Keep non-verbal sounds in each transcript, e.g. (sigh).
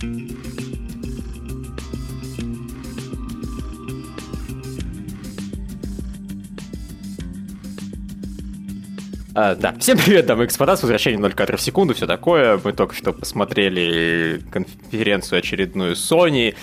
А, да, всем привет, дамы и господа, с возвращением 0 кадров в секунду, все такое. Мы только что посмотрели конференцию очередную Sony,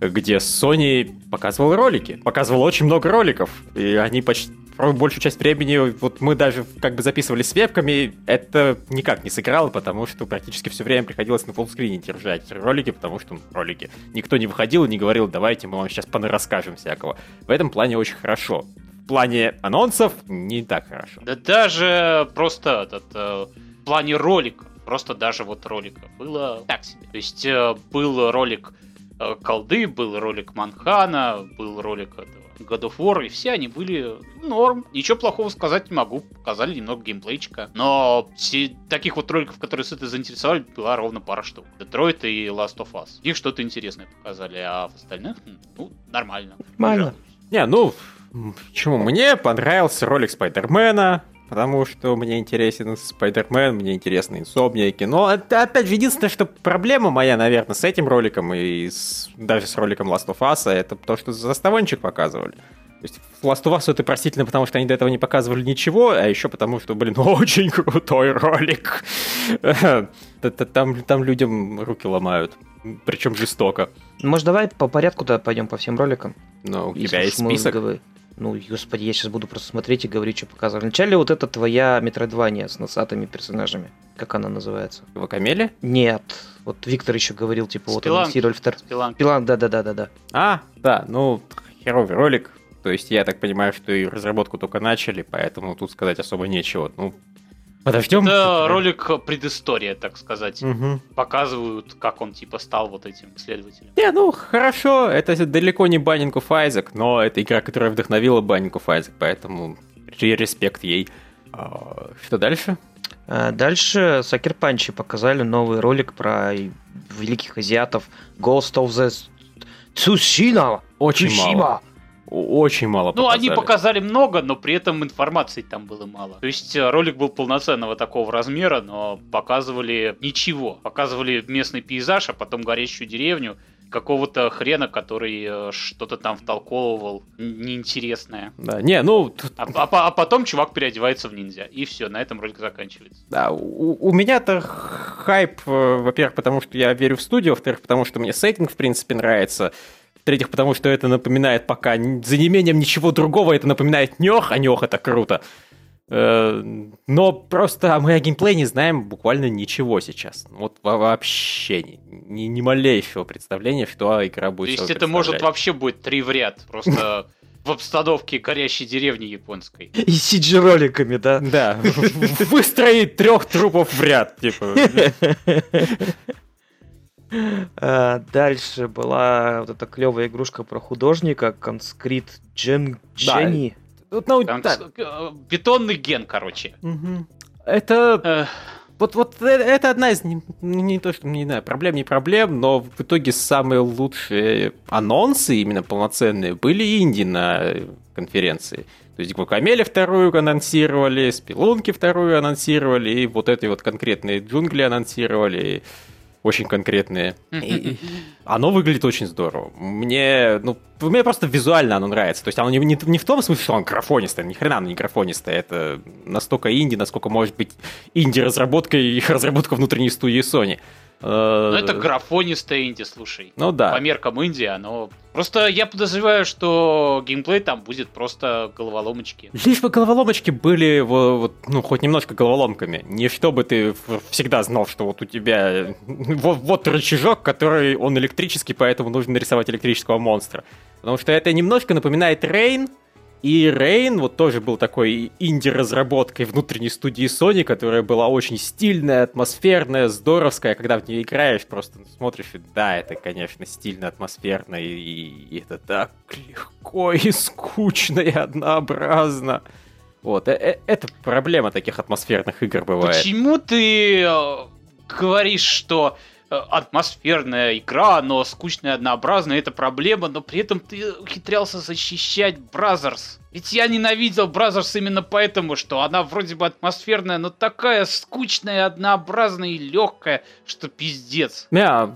где Sony показывал ролики. Показывал очень много роликов, и они почти большую часть времени, вот мы даже как бы записывали с вебками, это никак не сыграло, потому что практически все время приходилось на фуллскрине держать ролики, потому что ну, ролики. Никто не выходил и не говорил, давайте мы вам сейчас расскажем всякого. В этом плане очень хорошо в плане анонсов не так хорошо. Да даже просто этот, э, в плане ролика, просто даже вот ролика было так себе. То есть э, был ролик э, колды, был ролик Манхана, был ролик этого God of War, и все они были норм. Ничего плохого сказать не могу. Показали немного геймплейчика. Но таких вот роликов, которые с этой заинтересовали, была ровно пара штук. Детройт и Last of Us. Их что-то интересное показали, а в остальных, ну, нормально. Нормально. Не, ну, Почему? Мне понравился ролик Спайдермена, потому что мне интересен Спайдермен, мне интересны инсомники. Но это, опять же, единственное, что проблема моя, наверное, с этим роликом и с, даже с роликом Last of Us, это то, что заставончик показывали. То есть Last of Us это простительно, потому что они до этого не показывали ничего, а еще потому, что, блин, (laughs) очень крутой ролик. (laughs) Там, там людям руки ломают, причем жестоко. Может, давай по порядку-то пойдем по всем роликам? Ну, у тебя есть список? Ну, господи, я сейчас буду просто смотреть и говорить, что показывали. Вначале вот это твоя метроидвания с носатыми персонажами. Как она называется? Вакамели? Нет. Вот Виктор еще говорил, типа, вот анонсировали второй. Спиланг. Спиланг, да-да-да-да-да. А, да, ну, херовый ролик. То есть я так понимаю, что и разработку только начали, поэтому тут сказать особо нечего. Ну, Подождем. Это ролик предыстория, так сказать. Угу. Показывают, как он типа стал вот этим исследователем. Не, ну хорошо, это далеко не Баннинг оф Айзек, но это игра, которая вдохновила Баннинг оф Айзек, поэтому респект ей. А, что дальше? А, дальше Сакер Панчи показали новый ролик про великих азиатов Ghost of the Tsushima. Очень Tsushima. мало очень мало Ну, они показали много, но при этом информации там было мало. То есть э, ролик был полноценного такого размера, но показывали ничего. Показывали местный пейзаж, а потом горящую деревню, какого-то хрена, который э, что-то там втолковывал неинтересное. Да, не, ну... А, а, а потом чувак переодевается в ниндзя, и все, на этом ролик заканчивается. Да, у, у меня-то хайп, э, во-первых, потому что я верю в студию, во-вторых, потому что мне сеттинг, в принципе, нравится, в-третьих, потому что это напоминает пока за неимением ничего другого, это напоминает Нёх, а Нёх это круто. Э, но просто мы о геймплее не знаем буквально ничего сейчас. Вот вообще ни, ни, ни малейшего представления, что игра будет То есть это может вообще будет три в ряд, просто в обстановке горящей деревни японской. И сиджи-роликами, да? Да. (laughs) Выстроить трех трупов в ряд, типа. (laughs) А, дальше была вот эта клевая игрушка про художника, Конскрит Джен Дженни. Ну, да. Э, бетонный ген, короче. Это... Вот, вот э, это одна из, не, не то, что, не знаю, проблем, не проблем, но в итоге самые лучшие анонсы, именно полноценные, были инди на конференции. То есть Гвакамеле вторую анонсировали, Спилунки вторую анонсировали, и вот эти вот конкретные джунгли анонсировали очень конкретные. И оно выглядит очень здорово. Мне, ну, мне просто визуально оно нравится. То есть оно не, не, не в том смысле, что он графонистое, ни хрена оно не графонистое. Это настолько инди, насколько может быть инди-разработка и (laughs) разработка внутренней студии Sony. Э, ну, это графонистая инди, слушай. Ну да. По меркам Индии оно... Просто я подозреваю, что геймплей там будет просто головоломочки. (laughs) Лишь бы головоломочки были, вот, ну, хоть немножко головоломками. Не чтобы ты всегда знал, что вот у тебя... (laughs) Вот, вот рычажок, который, он электрический, поэтому нужно нарисовать электрического монстра. Потому что это немножко напоминает Рейн, и Рейн вот тоже был такой инди-разработкой внутренней студии Sony, которая была очень стильная, атмосферная, здоровская. Когда в нее играешь, просто смотришь, и да, это, конечно, стильно, атмосферно, и, и это так легко (laughs) и скучно и однообразно. Вот, э, э, это проблема таких атмосферных игр бывает. Почему ты э, говоришь, что атмосферная игра, но скучная, однообразная, это проблема, но при этом ты ухитрялся защищать Brothers. Ведь я ненавидел Brothers именно поэтому, что она вроде бы атмосферная, но такая скучная, однообразная и легкая, что пиздец. Я,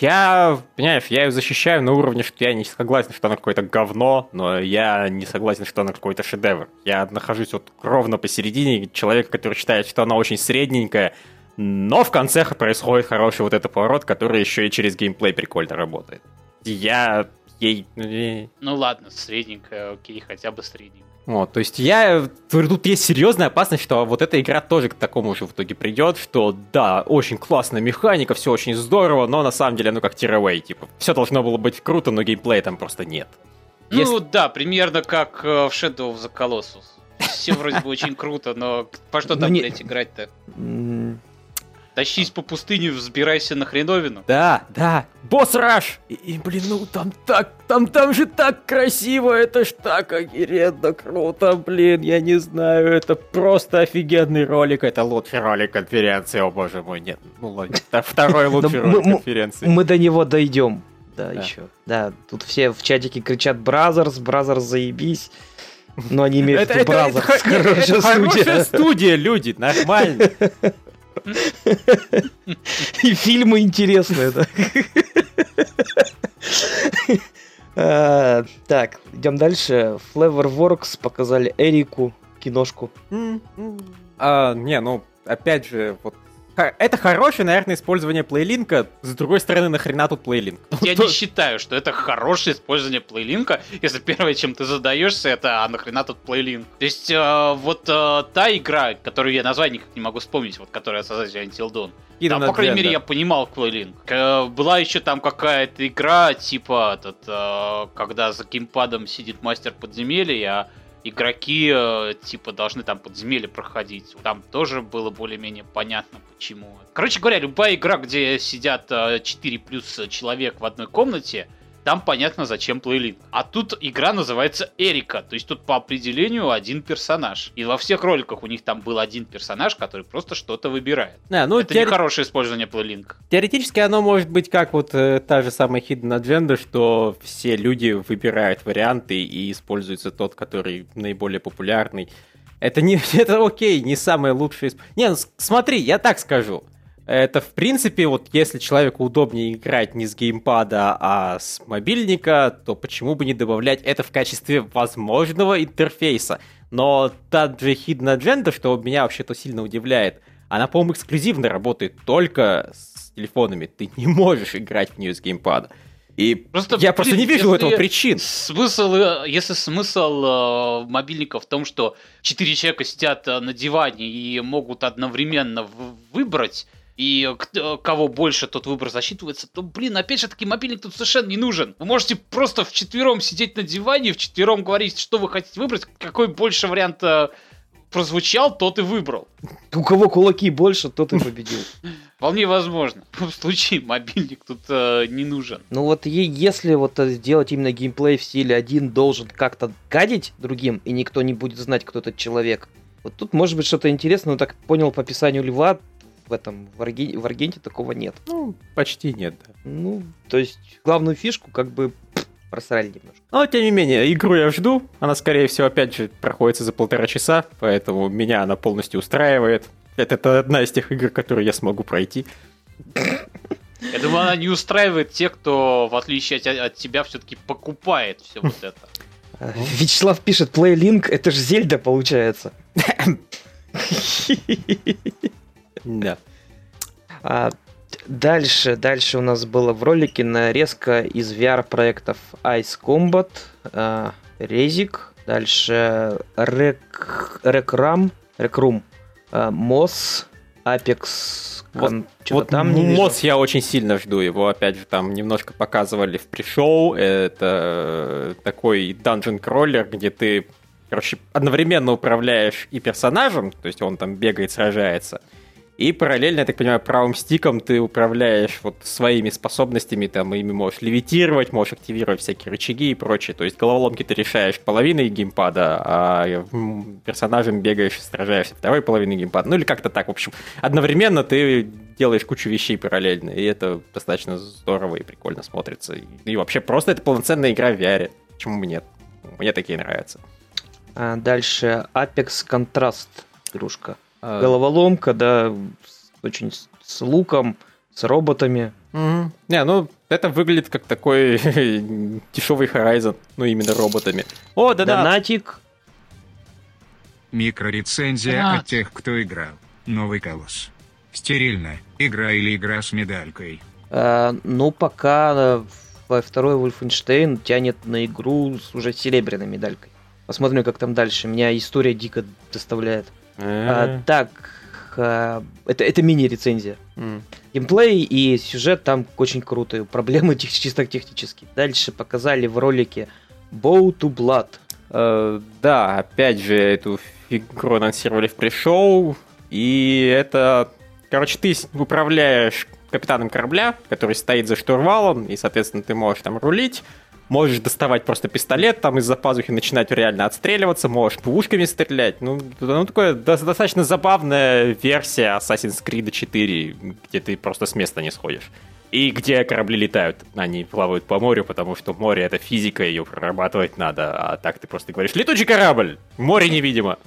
я, понимаешь, я ее защищаю на уровне, что я не согласен, что она какое-то говно, но я не согласен, что она какой-то шедевр. Я нахожусь вот ровно посередине человека, который считает, что она очень средненькая, но в конце происходит хороший вот этот поворот, который еще и через геймплей прикольно работает. Я ей... Ну, ну ладно, средненькая, окей, хотя бы средненькая. Вот, то есть я... Тут есть серьезная опасность, что вот эта игра тоже к такому же в итоге придет, что да, очень классная механика, все очень здорово, но на самом деле, ну как тиraway, типа, все должно было быть круто, но геймплея там просто нет. Ну Если... да, примерно как э, в Shadow of the Colossus. Все вроде бы очень круто, но по что ну, там, блядь, играть-то? Тащись по пустыне, взбирайся на хреновину. Да, да. Босс Раш! И, и, блин, ну там так, там, там же так красиво, это ж так охеренно круто, блин, я не знаю, это просто офигенный ролик, это лучший ролик конференции, о боже мой, нет, ну ладно, это второй (laughs) лучший ролик конференции. Мы до него дойдем, да, еще. Да, тут все в чатике кричат Brothers, Brothers заебись. Но они имеют в виду Brazzers. Это хорошая студия, люди, нормально. (laughs) И фильмы интересные, да. А, так, идем дальше. Flavorworks показали Эрику киношку. А, не, ну, опять же, вот это хорошее, наверное, использование плейлинка. С другой стороны, нахрена тут плейлинк? (laughs) Я не считаю, что это хорошее использование плейлинка, если первое, чем ты задаешься, это а нахрена тут плейлинк. То есть, э, вот э, та игра, которую я назвать никак не могу вспомнить, вот которая создатель Until Dawn, там, по крайней мере, я понимал плейлинк. Была еще там какая-то игра, типа, этот, э, когда за геймпадом сидит мастер подземелья, игроки э, типа должны там подземелье проходить. Там тоже было более-менее понятно, почему. Короче говоря, любая игра, где сидят 4 плюс человек в одной комнате, там понятно, зачем плейлинк. А тут игра называется Эрика, то есть тут по определению один персонаж. И во всех роликах у них там был один персонаж, который просто что-то выбирает. Да, ну, Это теори... не хорошее использование плейлинка. Теоретически оно может быть как вот э, та же самая Hidden Agenda, что все люди выбирают варианты и используется тот, который наиболее популярный. Это не (laughs) это окей, не самое лучшее. Не, ну, смотри, я так скажу. Это, в принципе, вот если человеку удобнее играть не с геймпада, а с мобильника, то почему бы не добавлять это в качестве возможного интерфейса? Но та же Hidden Agenda, что меня вообще-то сильно удивляет, она, по-моему, эксклюзивно работает только с телефонами. Ты не можешь играть в нее с геймпада. И просто, я просто не вижу этого причин. Смысл, э, если смысл э, мобильника в том, что четыре человека сидят э, на диване и могут одновременно выбрать и кого больше тот выбор засчитывается, то, блин, опять же таки, мобильник тут совершенно не нужен. Вы можете просто в четвером сидеть на диване, в четвером говорить, что вы хотите выбрать, какой больше вариант э, прозвучал, тот и выбрал. У кого кулаки больше, тот и победил. (laughs) Вполне возможно. В случае мобильник тут э, не нужен. Ну вот если вот сделать именно геймплей в стиле один должен как-то гадить другим, и никто не будет знать, кто этот человек, вот тут может быть что-то интересное, но так понял по описанию Льва, в этом в, Арге... в Аргенте такого нет. Ну, почти нет, да. Ну, то есть главную фишку как бы просрали немножко. Но, тем не менее, игру я жду. Она, скорее всего, опять же, проходится за полтора часа, поэтому меня она полностью устраивает. Это, это одна из тех игр, которые я смогу пройти. Я думаю, она не устраивает тех, кто, в отличие от, от тебя, все-таки покупает все вот это. (laughs) Вячеслав пишет, PlayLink, это же Зельда получается. (laughs) Да. А, дальше, дальше у нас было в ролике нарезка из VR-проектов Ice Combat, а, Rezik, дальше Rec, Recram, Recrum, а, Moss, Apex, вот, вот там не Мос я очень сильно жду его, опять же, там немножко показывали в пришоу, это такой данжен кроллер, где ты, короче, одновременно управляешь и персонажем, то есть он там бегает, сражается, И параллельно, я так понимаю, правым стиком ты управляешь вот своими способностями, там, ими можешь левитировать, можешь активировать всякие рычаги и прочее. То есть головоломки ты решаешь половиной геймпада, а персонажем бегаешь и сражаешься второй половиной геймпада. Ну или как-то так, в общем. Одновременно ты делаешь кучу вещей параллельно, и это достаточно здорово и прикольно смотрится. И вообще просто это полноценная игра в VR. Почему бы нет? Мне такие нравятся. А дальше Apex Contrast игрушка. А... Головоломка, да, очень с луком, с роботами. Угу. Не, ну это выглядит как такой (laughs) дешевый Horizon, ну именно роботами. О, да, Донатик. Микрорецензия а. от тех, кто играл. Новый колосс. Стерильно. Игра или игра с медалькой? А, ну, пока э, второй Wolfenstein тянет на игру с уже серебряной медалькой. Посмотрим, как там дальше. Меня история дико доставляет. А, так, а, это, это мини-рецензия. Геймплей и сюжет там очень крутые. Проблемы тех, чисто технические. Дальше показали в ролике Bow to Blood. Uh, да, опять же, эту игру анонсировали в пришоу. И это, короче, ты управляешь капитаном корабля, который стоит за штурвалом, и, соответственно, ты можешь там рулить можешь доставать просто пистолет там из-за пазухи, начинать реально отстреливаться, можешь пушками стрелять. Ну, ну такое достаточно забавная версия Assassin's Creed 4, где ты просто с места не сходишь. И где корабли летают, они плавают по морю, потому что море это физика, ее прорабатывать надо, а так ты просто говоришь, летучий корабль, море невидимо.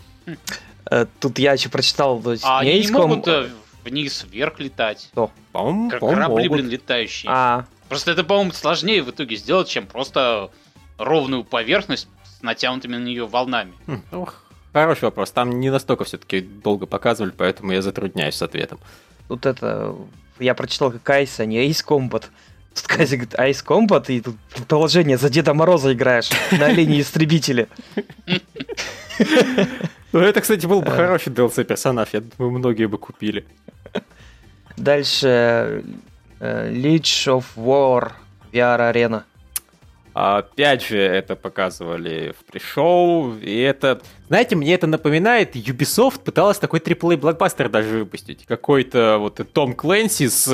Э, тут я еще прочитал... А они не могут э, вниз, вверх летать. Что? По-моему, Корабли, блин, летающие. А, Просто это, по-моему, сложнее в итоге сделать, чем просто ровную поверхность с натянутыми на нее волнами. Хм, ох, хороший вопрос. Там не настолько все-таки долго показывали, поэтому я затрудняюсь с ответом. Тут это... Я прочитал как Айс, а не Ace Combat. Тут Казик говорит, Ice Combat, и тут положение за Деда Мороза играешь на линии истребителя. (laughs) Ну, это, кстати, был бы э. хороший DLC-персонаж. Я думаю, многие бы купили. Дальше Э, Leech of War VR Arena. Опять же, это показывали в пришоу, и это... Знаете, мне это напоминает, Ubisoft пыталась такой AAA блокбастер даже выпустить. Какой-то вот Том Клэнси с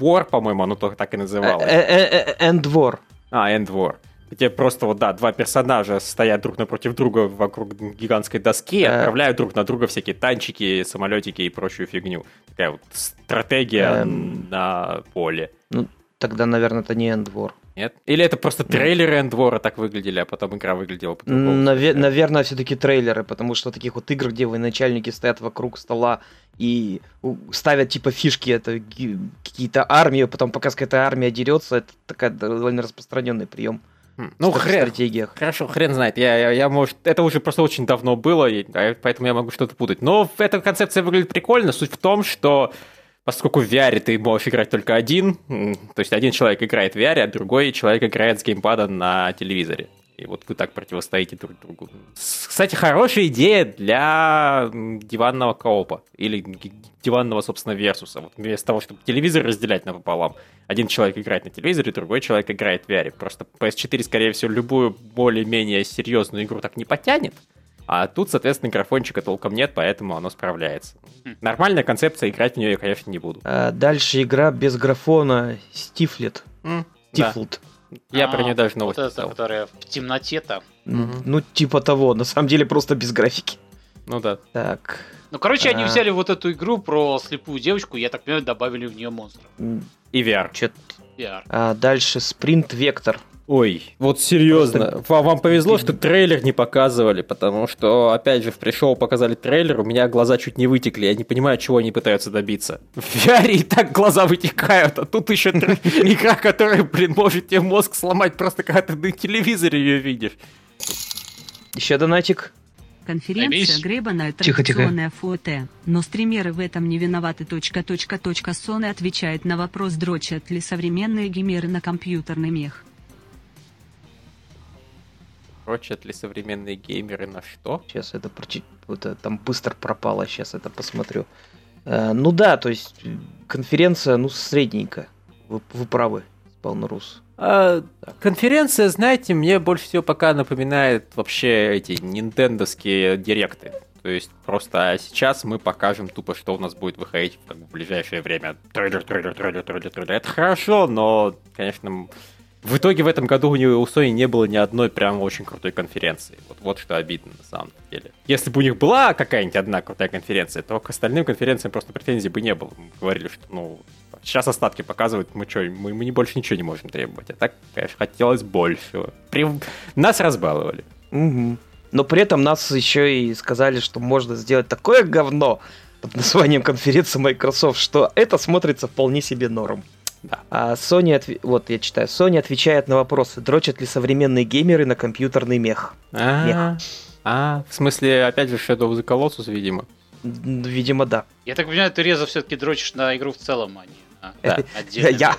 War, по-моему, оно только так и называлось. Э, э, End War. А, End War где просто вот, да, два персонажа стоят друг напротив друга вокруг гигантской доски и отправляют друг на друга всякие танчики, самолетики и прочую фигню. Такая вот стратегия эм... на поле. Ну, тогда, наверное, это не Эндвор. Нет? Или это просто трейлеры Эндвора так выглядели, а потом игра выглядела по-другому? Наве- наверное, все-таки трейлеры, потому что таких вот игр, где военачальники стоят вокруг стола и ставят типа фишки, это какие-то армии, потом пока какая-то армия дерется, это такая довольно распространенный прием. Ну, хрен. стратегиях. Хорошо, хрен знает. Я, я, я, может, это уже просто очень давно было, и, поэтому я могу что-то путать. Но эта концепция выглядит прикольно. Суть в том, что поскольку в VR ты можешь играть только один, то есть один человек играет в VR, а другой человек играет с геймпада на телевизоре. И вот вы так противостоите друг другу. Кстати, хорошая идея для диванного коопа. Или диванного, собственно, версуса. Вот вместо того, чтобы телевизор разделять напополам. Один человек играет на телевизоре, другой человек играет в VR. Просто PS4, скорее всего, любую более-менее серьезную игру так не потянет. А тут, соответственно, графончика толком нет, поэтому оно справляется. Хм. Нормальная концепция, играть в нее я, конечно, не буду. А дальше игра без графона Стифлет. Стифлет. Да. Я а, про нее даже новость Вот эта, которая в темноте-то. Ну, типа того, на самом деле просто без графики. Ну да. Так. Ну, короче, а... они взяли вот эту игру про слепую девочку, я так понимаю, добавили в нее монстров. И VR. Чё VR. А дальше Sprint Вектор. Ой, вот серьезно, Просто... вам повезло, что трейлер не показывали, потому что, опять же, в пришел показали трейлер, у меня глаза чуть не вытекли, я не понимаю, чего они пытаются добиться. (laughs) В VR и так глаза вытекают, а тут еще (laughs) игра, которая, блин, может тебе мозг сломать просто когда ты на телевизоре ее видишь. Еще донатик. Конференция Гребана традиционная фото, но стримеры в этом не виноваты. Точка, точка, точка. Sony отвечает на вопрос, дрочат ли современные геймеры на компьютерный мех. Прочат ли современные геймеры на что? Сейчас это это там быстро пропало, сейчас это посмотрю. Э, ну да, то есть конференция, ну, средненькая. Вы, вы правы, Спаунрус. А, конференция, знаете, мне больше всего пока напоминает вообще эти нинтендовские директы. То есть просто сейчас мы покажем тупо, что у нас будет выходить в, в ближайшее время. Трейлер, трейлер, трейлер, трейлер, трейлер. Это хорошо, но, конечно, в итоге в этом году у него у Sony не было ни одной прям очень крутой конференции. Вот, вот что обидно на самом деле. Если бы у них была какая-нибудь одна крутая конференция, то к остальным конференциям просто претензий бы не было. Мы говорили, что ну сейчас остатки показывают, мы что, мы, мы не больше ничего не можем требовать. А так, конечно, хотелось больше. При... Нас разбаловали. Угу. Но при этом нас еще и сказали, что можно сделать такое говно под названием конференции Microsoft, что это смотрится вполне себе норм. Да. А Sony, отв... вот я читаю, Sony отвечает на вопросы, дрочат ли современные геймеры на компьютерный мех. А, мех. а в смысле, опять же, Shadow of the Colossus, видимо? Видимо, да. Я так понимаю, ты резо все-таки дрочишь на игру в целом, а не (laughs) да. Я,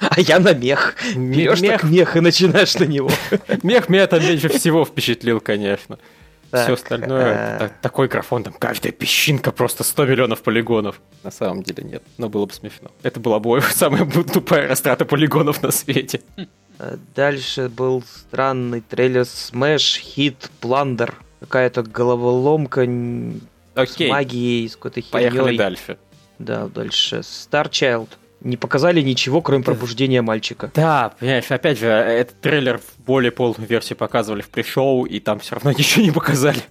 а я на мех. Берешь мех. так мех и начинаешь на него. (laughs) Мех меня там меньше всего впечатлил, конечно. Так, Все остальное, а... такой графон, там каждая песчинка просто 100 миллионов полигонов. На самом деле нет, но было бы смешно. Это была бы (laughs) самая тупая растрата полигонов на свете. А дальше был странный трейлер Smash Hit Plunder. Какая-то головоломка Окей. с магией, с какой-то херней. Поехали дальше. Да, дальше. Star Child не показали ничего, кроме пробуждения мальчика. Да, понимаешь, опять же, этот трейлер в более полной версии показывали в пришоу, и там все равно (laughs) ничего не показали.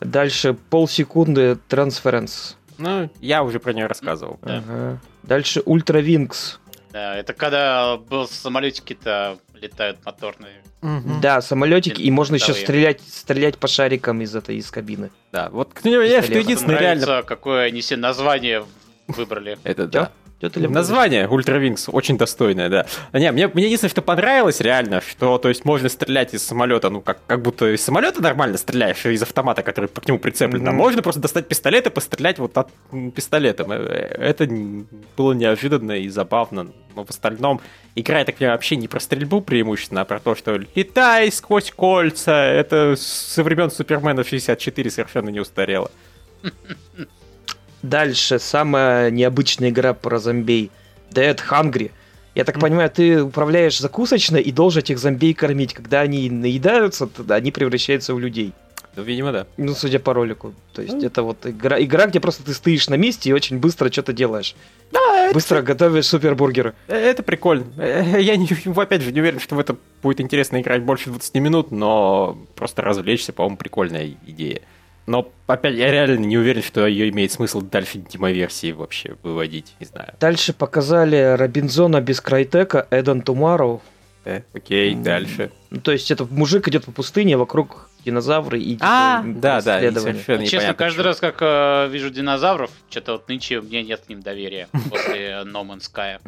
Дальше полсекунды Transference. Ну, я уже про нее рассказывал. Да. Ага. Дальше Ultra Wings. Да, это когда был самолетики-то летают моторные. Угу. Да, самолетики, и можно еще стрелять, стрелять по шарикам из этой из кабины. Да, вот к нему я что единственное реально. Какое они себе название выбрали. Это да. Название Ultra Wings очень достойное, да. Не, мне, мне единственное, что понравилось реально, что то есть можно стрелять из самолета, ну как, как будто из самолета нормально стреляешь, из автомата, который к нему прицеплен. Mm-hmm. А можно просто достать пистолет и пострелять вот от пистолетом. Э, это было неожиданно и забавно. Но в остальном игра, я так понимаю, вообще не про стрельбу преимущественно, а про то, что летай сквозь кольца. Это со времен Супермена 64 совершенно не устарело. (laughs) Дальше, самая необычная игра про зомбей. Dead Hungry. Я так понимаю, ты управляешь закусочной и должен этих зомбей кормить. Когда они наедаются, тогда они превращаются в людей. Ну, видимо, да. Ну, судя по ролику. То есть, mm. это вот игра, игра, где просто ты стоишь на месте и очень быстро что-то делаешь. Да, Быстро это... готовишь супербургеры. Э, это прикольно. Э, я, не, (laughs) опять же, не уверен, что в это будет интересно играть больше 20 минут, но просто развлечься, по-моему, прикольная идея. Но, опять, я реально не уверен, что ее имеет смысл дальше демоверсии вообще выводить, не знаю. Дальше показали Робинзона без Крайтека, Эдан Тумару. Э, окей, дальше. Ну, то есть, это мужик идет по пустыне, вокруг динозавры и а, да, да, совершенно Честно, каждый раз, как э, вижу динозавров, что-то вот нынче у меня нет к ним доверия (laughs) после No Man's Sky.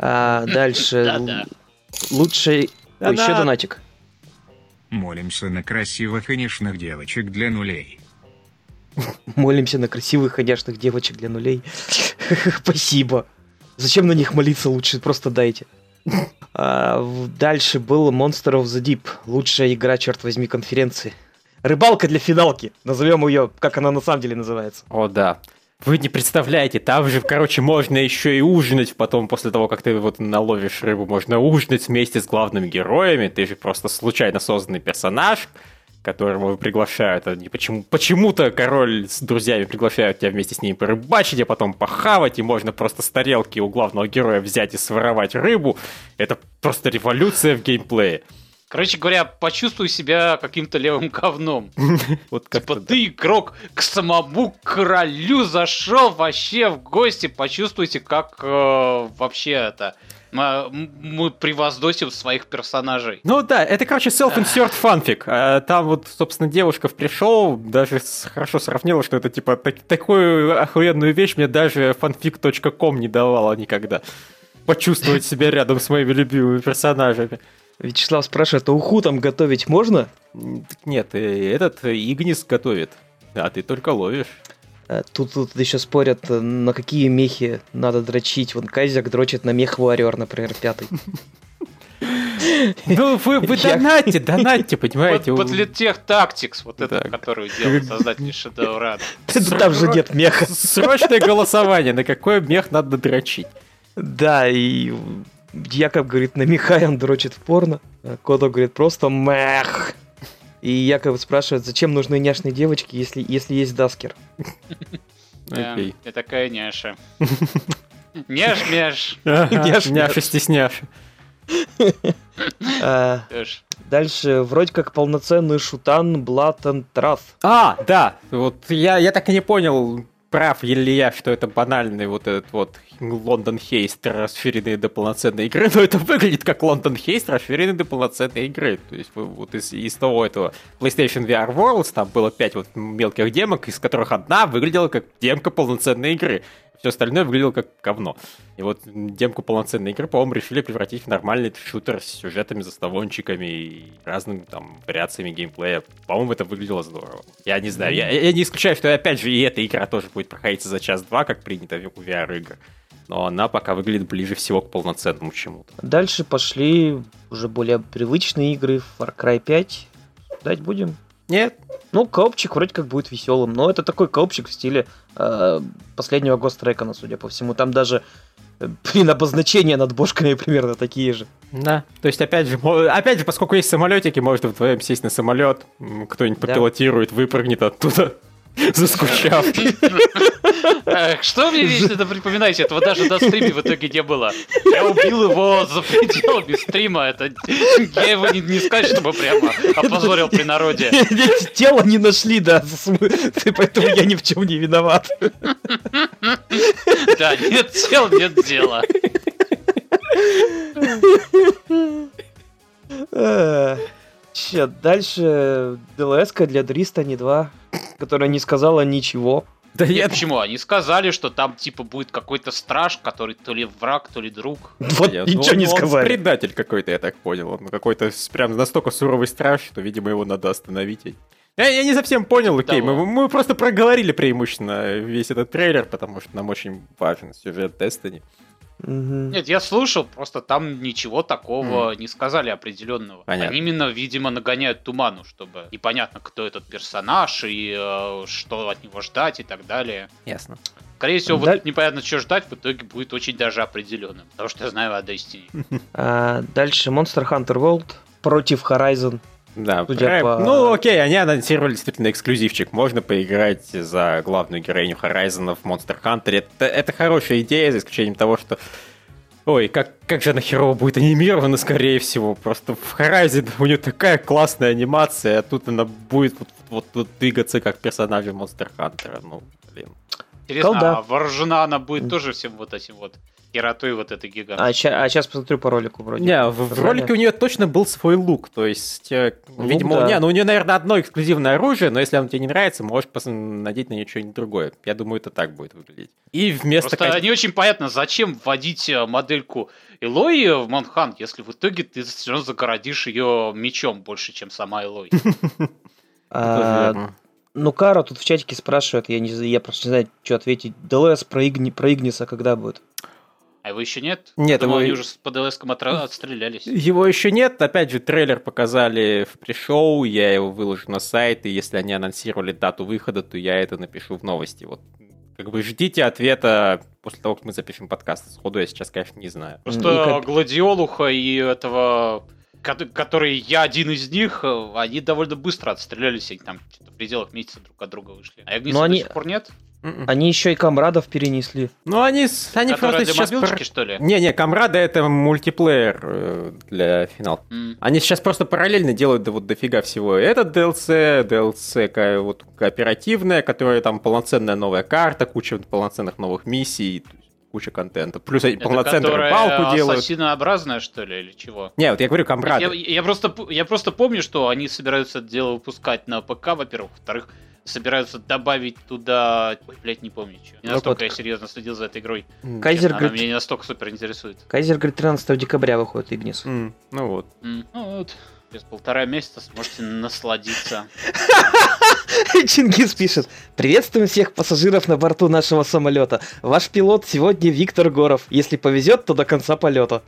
А, дальше. (laughs) Лучший... Еще донатик. Молимся на красивых и нежных девочек для нулей. (laughs) Молимся на красивых и нежных девочек для нулей. (laughs) Спасибо. Зачем на них молиться лучше? Просто дайте. А, дальше был Monster of the Deep. Лучшая игра, черт возьми, конференции. Рыбалка для финалки. Назовем ее, как она на самом деле называется. О, да. Вы не представляете, там же, короче, можно еще и ужинать потом, после того, как ты вот наловишь рыбу, можно ужинать вместе с главными героями, ты же просто случайно созданный персонаж, которого приглашают, они почему, почему-то король с друзьями приглашают тебя вместе с ними порыбачить, а потом похавать, и можно просто с тарелки у главного героя взять и своровать рыбу. Это просто революция в геймплее. Короче говоря, почувствуй себя каким-то левым говном. (laughs) Вот типа ты, игрок, к самому королю зашел вообще в гости. Почувствуйте, как э, вообще это мы превозносим своих персонажей. Ну да, это, короче, self-insert фанфик. Там вот, собственно, девушка в пришел даже хорошо сравнила, что это, типа, так, такую охуенную вещь мне даже fanfic.com не давала никогда. Почувствовать себя рядом с моими любимыми персонажами. Вячеслав спрашивает, а уху там готовить можно? Нет, э, этот Игнис готовит, а ты только ловишь. Э, тут, тут еще спорят, э, на какие мехи надо дрочить. Вон Кайзек дрочит на мех Warrior, например, пятый. Ну, вы, вы донатьте, донатьте, понимаете? Вот Подлетех Tactics, вот (laughs) это, которую делал создатель шедевра. Там же нет меха. Срочное голосование, на какой мех надо дрочить. Да, и Якоб говорит, намекай, он дрочит в порно. А Кодо говорит, просто мэх. И Яков спрашивает, зачем нужны няшные девочки, если, если есть Даскер? (laughs) Okay. Я такая няша. (laughs) Няш-мяш. (laughs) Няша стесняш. А, дальше вроде как полноценный шутан and Wrath. А, да, вот я, я так и не понял, прав ли я, что это банальный вот этот вот Лондон Хейст, расширенный до полноценной игры, (laughs) но это выглядит как Лондон Хейст, расширенный до полноценной игры. То есть вот из, из того этого PlayStation VR Worlds там было пять вот мелких демок, из которых одна выглядела как демка полноценной игры. Все остальное выглядело как говно. И вот демку полноценной игры, по-моему, решили превратить в нормальный шутер с сюжетами, заставончиками и разными там вариациями геймплея. По-моему, это выглядело здорово. Я не знаю, я, я не исключаю, что опять же и эта игра тоже будет проходить за час-два, как принято у VR-игр. Но она пока выглядит ближе всего к полноценному чему-то. Дальше пошли уже более привычные игры. Far Cry 5. Дать будем? Нет. Ну, коопчик вроде как будет веселым, но это такой коопчик в стиле э, последнего Гострекона, судя по всему. Там даже э, блин, обозначения над бошками примерно такие же. Да, то есть опять же, опять же, поскольку есть самолетики, можно вдвоем сесть на самолет, кто-нибудь попилотирует, выпрыгнет оттуда. (laughs) Заскучав. (laughs) Что мне вечно это припоминаете? Этого даже до стрима в итоге не было. Я убил его за пределами стрима. Это я его не, не сказать, чтобы прямо опозорил при народе. Тело не нашли, да, поэтому я ни в чем не виноват. Да, нет тел, нет дела. Че, дальше ДЛС для Дриста не 2 которая не сказала ничего. Да нет. Почему? Они сказали, что там типа будет какой-то страж, который то ли враг, то ли друг. Вот нет, ничего он, не сказали. Он предатель какой-то, я так понял. Он какой-то прям настолько суровый страж, что, видимо, его надо остановить. Я, я не совсем понял, окей, мы, мы просто проговорили преимущественно весь этот трейлер, потому что нам очень важен сюжет Destiny. Угу. Нет, я слушал, просто там ничего такого mm. не сказали определенного. Понятно. Они именно, видимо, нагоняют туману, чтобы непонятно, кто этот персонаж и э, что от него ждать и так далее. Ясно. Скорее всего, да... вот непонятно, что ждать, в итоге будет очень даже определенным. Потому что я знаю о Destiny. (laughs) А, дальше Monster Hunter World против Horizon. Да, Судя по... ну окей, они анонсировали действительно эксклюзивчик. Можно поиграть за главную героиню Horizon в Monster Hunter. Это, это хорошая идея, за исключением того, что Ой, как, как же она херово будет анимирована, скорее всего. Просто в Horizon у нее такая классная анимация, а тут она будет вот, вот, вот двигаться как персонаж Monster Hunter. Ну, блин. Интересно, Колда. а вооружена она будет тоже всем вот этим вот Киратой вот этой гигант. А, ща, а сейчас посмотрю по ролику вроде. Не, в, в ролике у нее точно был свой лук, то есть, э, лук, видимо, да. не, ну у нее, наверное, одно эксклюзивное оружие, но если оно тебе не нравится, можешь надеть на нее что-нибудь другое. Я думаю, это так будет выглядеть. И вместо... Просто не очень понятно, зачем вводить э, модельку Элои в Монхан, если в итоге ты все равно загородишь ее мечом больше, чем сама Элой. (laughs) А, ну, Кара тут в чатике спрашивает, я, не, я просто не знаю, что ответить. ДЛС про, Игни, про Игниса когда будет? А его еще нет? Нет, Думал, его... они уже по ДЛСкам отстрелялись. Его еще нет. Опять же, трейлер показали в пришоу, я его выложу на сайт, и если они анонсировали дату выхода, то я это напишу в новости. Вот как бы ждите ответа после того, как мы запишем подкаст. Сходу я сейчас, конечно, не знаю. Просто Гладиолуха и этого которые я один из них, они довольно быстро отстрелялись, они там в пределах месяца друг от друга вышли. А Ягниса они... до сих пор нет? М-м. Они еще и комрадов перенесли. Ну, они, они просто сейчас... Мобилочки, что ли? Не-не, комрады это мультиплеер э, для финал. Mm. Они сейчас просто параллельно делают да, вот дофига всего. Этот DLC, DLC вот кооперативная, которая там полноценная новая карта, куча полноценных новых миссий куча контента. Плюс они полноценную рыбалку делают. ассасинообразная, что ли, или чего? Не, вот я говорю, комрады. Я, я, просто, я просто помню, что они собираются это дело выпускать на ПК, во-первых. Во-вторых, собираются добавить туда... Ой, блядь, не помню, что. Не ну настолько вот. я серьезно следил за этой игрой. Кайзер Честно, говорит... Она меня не настолько супер интересует. Кайзер говорит, 13 декабря выходит Игнис. Mm, ну вот. Mm, ну вот. Через полтора месяца сможете насладиться. (laughs) (laughs) Чингис пишет. Приветствуем всех пассажиров на борту нашего самолета. Ваш пилот сегодня Виктор Горов. Если повезет, то до конца полета.